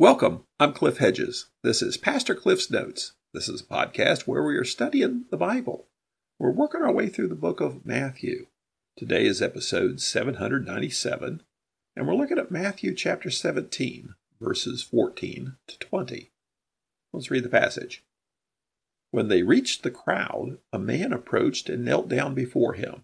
Welcome. I'm Cliff Hedges. This is Pastor Cliff's Notes. This is a podcast where we are studying the Bible. We're working our way through the book of Matthew. Today is episode 797, and we're looking at Matthew chapter 17, verses 14 to 20. Let's read the passage. When they reached the crowd, a man approached and knelt down before him.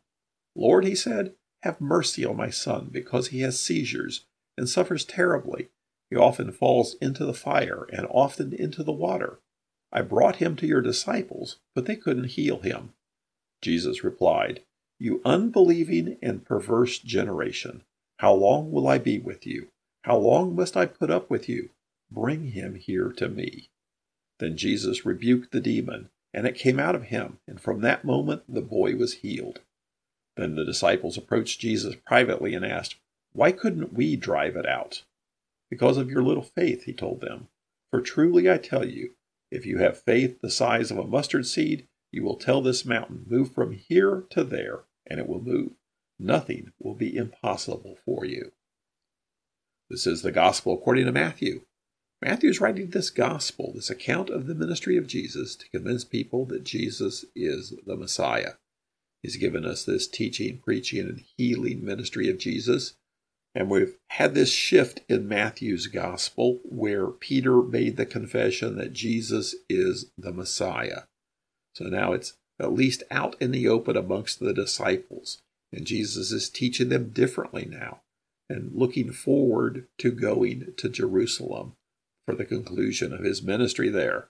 Lord, he said, have mercy on my son, because he has seizures and suffers terribly. He often falls into the fire and often into the water. I brought him to your disciples, but they couldn't heal him. Jesus replied, You unbelieving and perverse generation, how long will I be with you? How long must I put up with you? Bring him here to me. Then Jesus rebuked the demon, and it came out of him, and from that moment the boy was healed. Then the disciples approached Jesus privately and asked, Why couldn't we drive it out? Because of your little faith, he told them. For truly I tell you, if you have faith the size of a mustard seed, you will tell this mountain, Move from here to there, and it will move. Nothing will be impossible for you. This is the gospel according to Matthew. Matthew is writing this gospel, this account of the ministry of Jesus, to convince people that Jesus is the Messiah. He's given us this teaching, preaching, and healing ministry of Jesus and we've had this shift in Matthew's gospel where Peter made the confession that Jesus is the Messiah. So now it's at least out in the open amongst the disciples. And Jesus is teaching them differently now and looking forward to going to Jerusalem for the conclusion of his ministry there.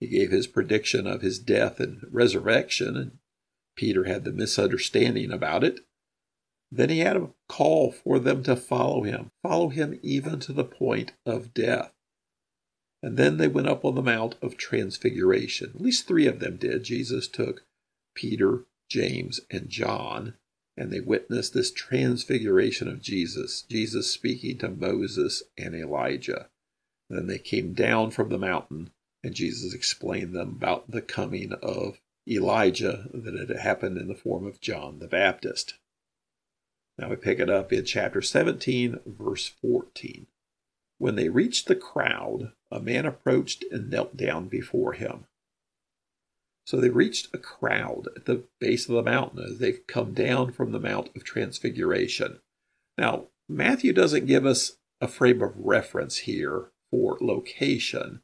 He gave his prediction of his death and resurrection, and Peter had the misunderstanding about it. Then he had a call for them to follow him, follow him even to the point of death. And then they went up on the Mount of Transfiguration. At least three of them did. Jesus took Peter, James, and John, and they witnessed this transfiguration of Jesus, Jesus speaking to Moses and Elijah. And then they came down from the mountain, and Jesus explained them about the coming of Elijah that had happened in the form of John the Baptist. Now we pick it up in chapter 17, verse 14. When they reached the crowd, a man approached and knelt down before him. So they reached a crowd at the base of the mountain as they've come down from the Mount of Transfiguration. Now, Matthew doesn't give us a frame of reference here for location.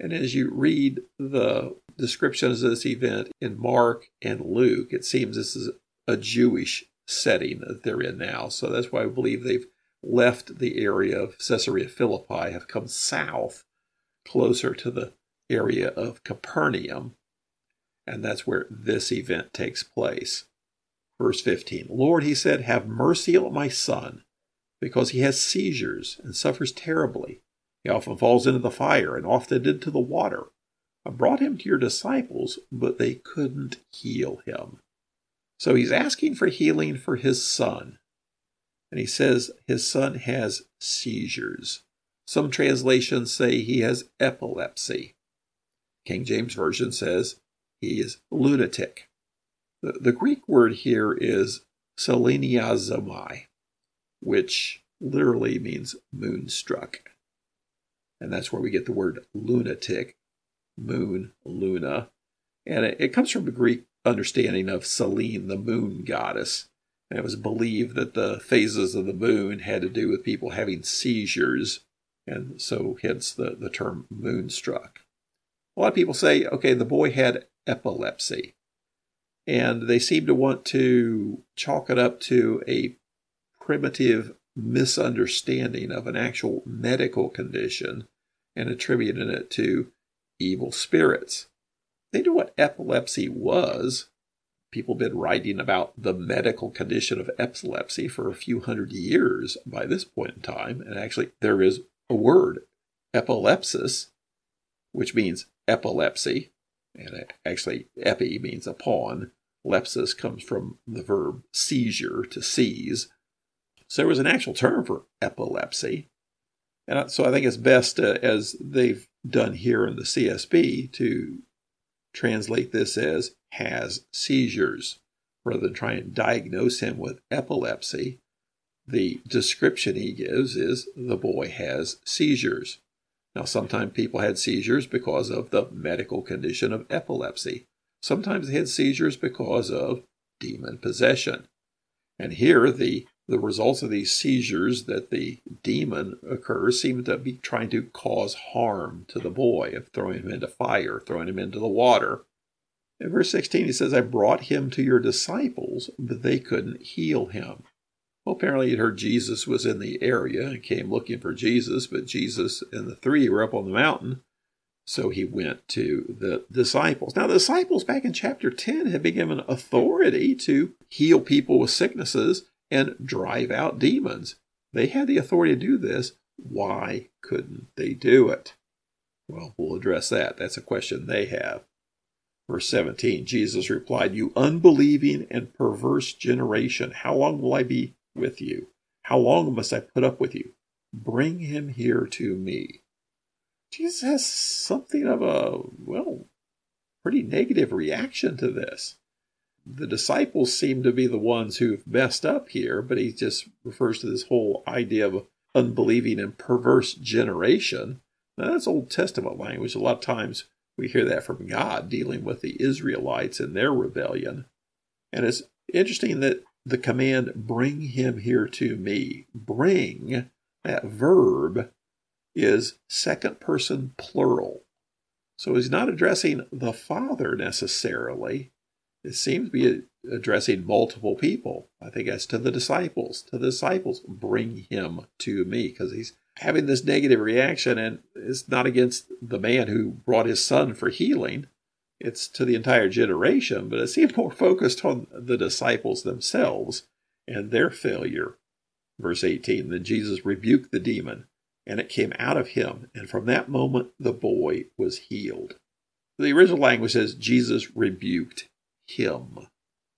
And as you read the descriptions of this event in Mark and Luke, it seems this is a Jewish setting that they're in now. So that's why I believe they've left the area of Caesarea Philippi, have come south closer to the area of Capernaum, and that's where this event takes place. Verse 15 Lord, he said, have mercy on my son, because he has seizures and suffers terribly. He often falls into the fire and often into the water. I brought him to your disciples, but they couldn't heal him. So he's asking for healing for his son. And he says his son has seizures. Some translations say he has epilepsy. King James Version says he is lunatic. The, the Greek word here is seleniazomai, which literally means moonstruck. And that's where we get the word lunatic, moon, luna. And it, it comes from the Greek understanding of Selene, the moon goddess. And it was believed that the phases of the moon had to do with people having seizures, and so hence the, the term moonstruck. A lot of people say, okay, the boy had epilepsy, and they seem to want to chalk it up to a primitive misunderstanding of an actual medical condition and attributing it to evil spirits they knew what epilepsy was. People have been writing about the medical condition of epilepsy for a few hundred years by this point in time. And actually, there is a word, epilepsis, which means epilepsy. And actually, epi means upon. Lepsis comes from the verb seizure, to seize. So there was an actual term for epilepsy. And so I think it's best, uh, as they've done here in the CSB, to translate this as has seizures rather than try and diagnose him with epilepsy. The description he gives is the boy has seizures. Now, sometimes people had seizures because of the medical condition of epilepsy. Sometimes they had seizures because of demon possession. And here, the, the results of these seizures that the demon occurs seem to be trying to cause harm to the boy, of throwing him into fire, throwing him into the water. In verse 16, he says, I brought him to your disciples, but they couldn't heal him. Well, apparently he'd heard Jesus was in the area and came looking for Jesus, but Jesus and the three were up on the mountain. So he went to the disciples. Now, the disciples back in chapter 10 had been given authority to heal people with sicknesses and drive out demons. They had the authority to do this. Why couldn't they do it? Well, we'll address that. That's a question they have. Verse 17 Jesus replied, You unbelieving and perverse generation, how long will I be with you? How long must I put up with you? Bring him here to me. Jesus has something of a, well, pretty negative reaction to this. The disciples seem to be the ones who've messed up here, but he just refers to this whole idea of unbelieving and perverse generation. Now, that's Old Testament language. A lot of times we hear that from God dealing with the Israelites and their rebellion. And it's interesting that the command, bring him here to me, bring, that verb is second person plural. So he's not addressing the Father necessarily. It seems to be addressing multiple people. I think that's to the disciples. To the disciples, bring him to me, because he's having this negative reaction, and it's not against the man who brought his son for healing it's to the entire generation, but it seemed more focused on the disciples themselves and their failure. Verse 18 Then Jesus rebuked the demon, and it came out of him, and from that moment the boy was healed. The original language says Jesus rebuked him.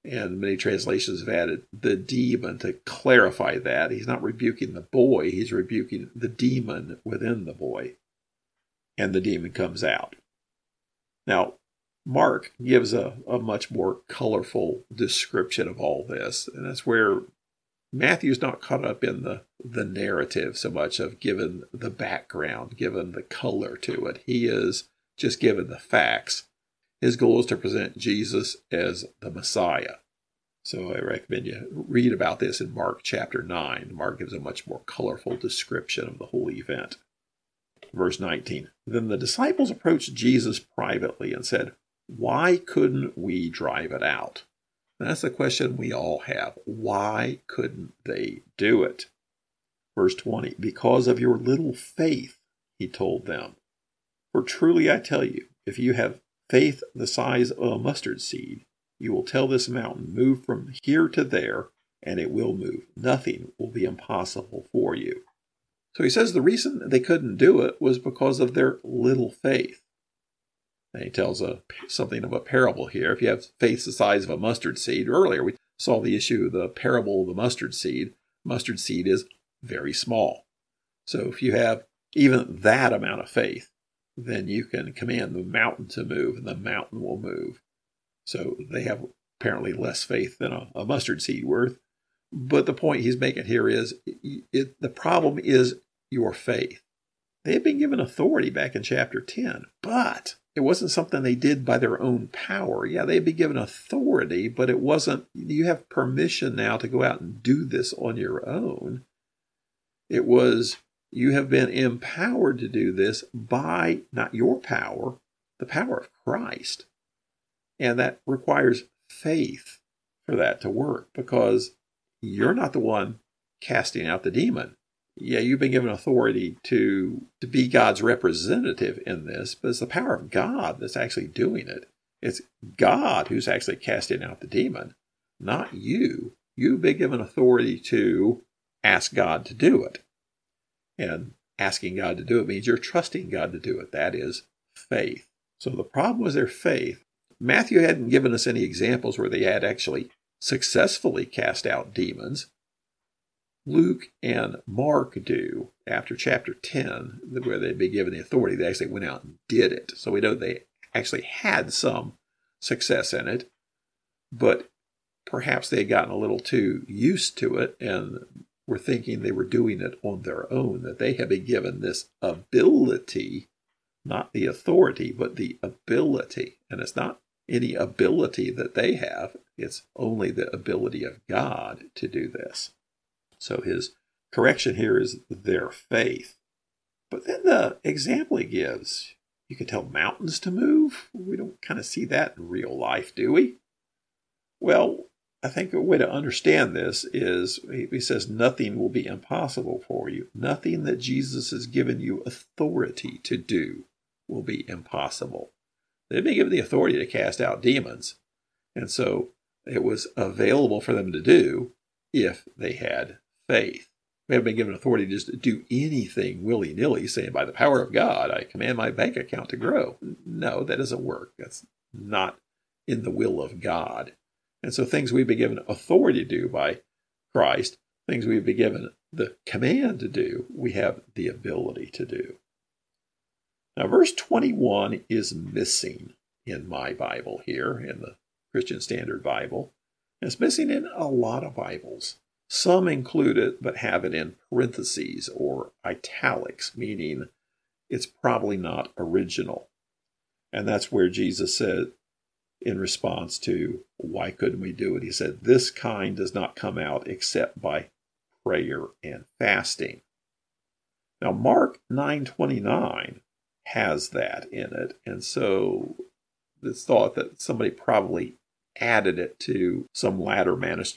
And many translations have added the demon to clarify that. He's not rebuking the boy, he's rebuking the demon within the boy. And the demon comes out. Now, Mark gives a, a much more colorful description of all this. And that's where Matthew's not caught up in the, the narrative so much of given the background, given the color to it. He is just given the facts. His goal is to present Jesus as the Messiah. So I recommend you read about this in Mark chapter 9. Mark gives a much more colorful description of the whole event. Verse 19 Then the disciples approached Jesus privately and said, why couldn't we drive it out? That's the question we all have. Why couldn't they do it? Verse 20 Because of your little faith, he told them. For truly I tell you, if you have faith the size of a mustard seed, you will tell this mountain, Move from here to there, and it will move. Nothing will be impossible for you. So he says the reason they couldn't do it was because of their little faith. And he tells a, something of a parable here. If you have faith the size of a mustard seed, earlier we saw the issue of the parable of the mustard seed. Mustard seed is very small. So if you have even that amount of faith, then you can command the mountain to move and the mountain will move. So they have apparently less faith than a, a mustard seed worth. But the point he's making here is it, the problem is your faith. They had been given authority back in chapter 10, but it wasn't something they did by their own power. Yeah, they'd be given authority, but it wasn't, you have permission now to go out and do this on your own. It was, you have been empowered to do this by not your power, the power of Christ. And that requires faith for that to work because you're not the one casting out the demon yeah, you've been given authority to to be God's representative in this, but it's the power of God that's actually doing it. It's God who's actually casting out the demon, not you. You've been given authority to ask God to do it. And asking God to do it means you're trusting God to do it. That is faith. So the problem was their faith. Matthew hadn't given us any examples where they had actually successfully cast out demons. Luke and Mark do after chapter 10, where they'd be given the authority. They actually went out and did it. So we know they actually had some success in it, but perhaps they had gotten a little too used to it and were thinking they were doing it on their own, that they had been given this ability, not the authority, but the ability. And it's not any ability that they have, it's only the ability of God to do this. So his correction here is their faith. But then the example he gives, you can tell mountains to move. We don't kind of see that in real life, do we? Well, I think a way to understand this is he says, nothing will be impossible for you. Nothing that Jesus has given you authority to do will be impossible. They've been given the authority to cast out demons. And so it was available for them to do if they had faith. We haven't been given authority to just do anything willy nilly, saying, by the power of God, I command my bank account to grow. No, that doesn't work. That's not in the will of God. And so things we've been given authority to do by Christ, things we've been given the command to do, we have the ability to do. Now, verse 21 is missing in my Bible here, in the Christian Standard Bible. It's missing in a lot of Bibles. Some include it but have it in parentheses or italics, meaning it's probably not original. And that's where Jesus said, in response to why couldn't we do it? He said, This kind does not come out except by prayer and fasting. Now Mark 9:29 has that in it, and so it's thought that somebody probably added it to some latter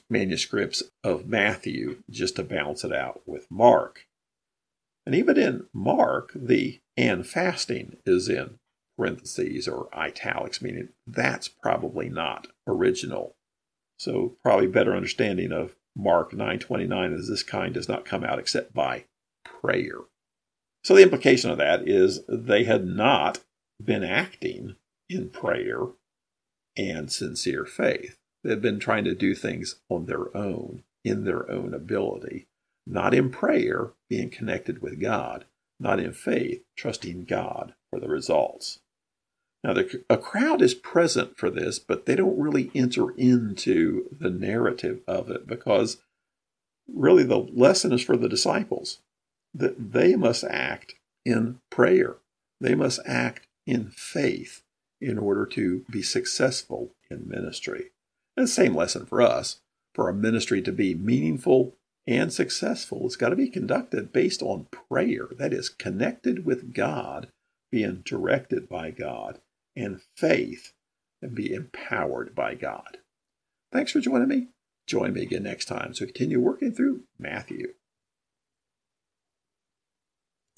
manuscripts of Matthew just to balance it out with Mark. And even in Mark, the and fasting is in parentheses or italics, meaning that's probably not original. So probably better understanding of Mark 9:29 is this kind does not come out except by prayer. So the implication of that is they had not been acting in prayer and sincere faith. They had been trying to do things on their own, in their own ability, not in prayer, being connected with God, not in faith, trusting God for the results. Now, the, a crowd is present for this, but they don't really enter into the narrative of it because really the lesson is for the disciples that they must act in prayer. They must act in faith in order to be successful in ministry. And the same lesson for us. For a ministry to be meaningful and successful, it's got to be conducted based on prayer. That is, connected with God, being directed by God and faith and be empowered by God. Thanks for joining me. Join me again next time to continue working through Matthew.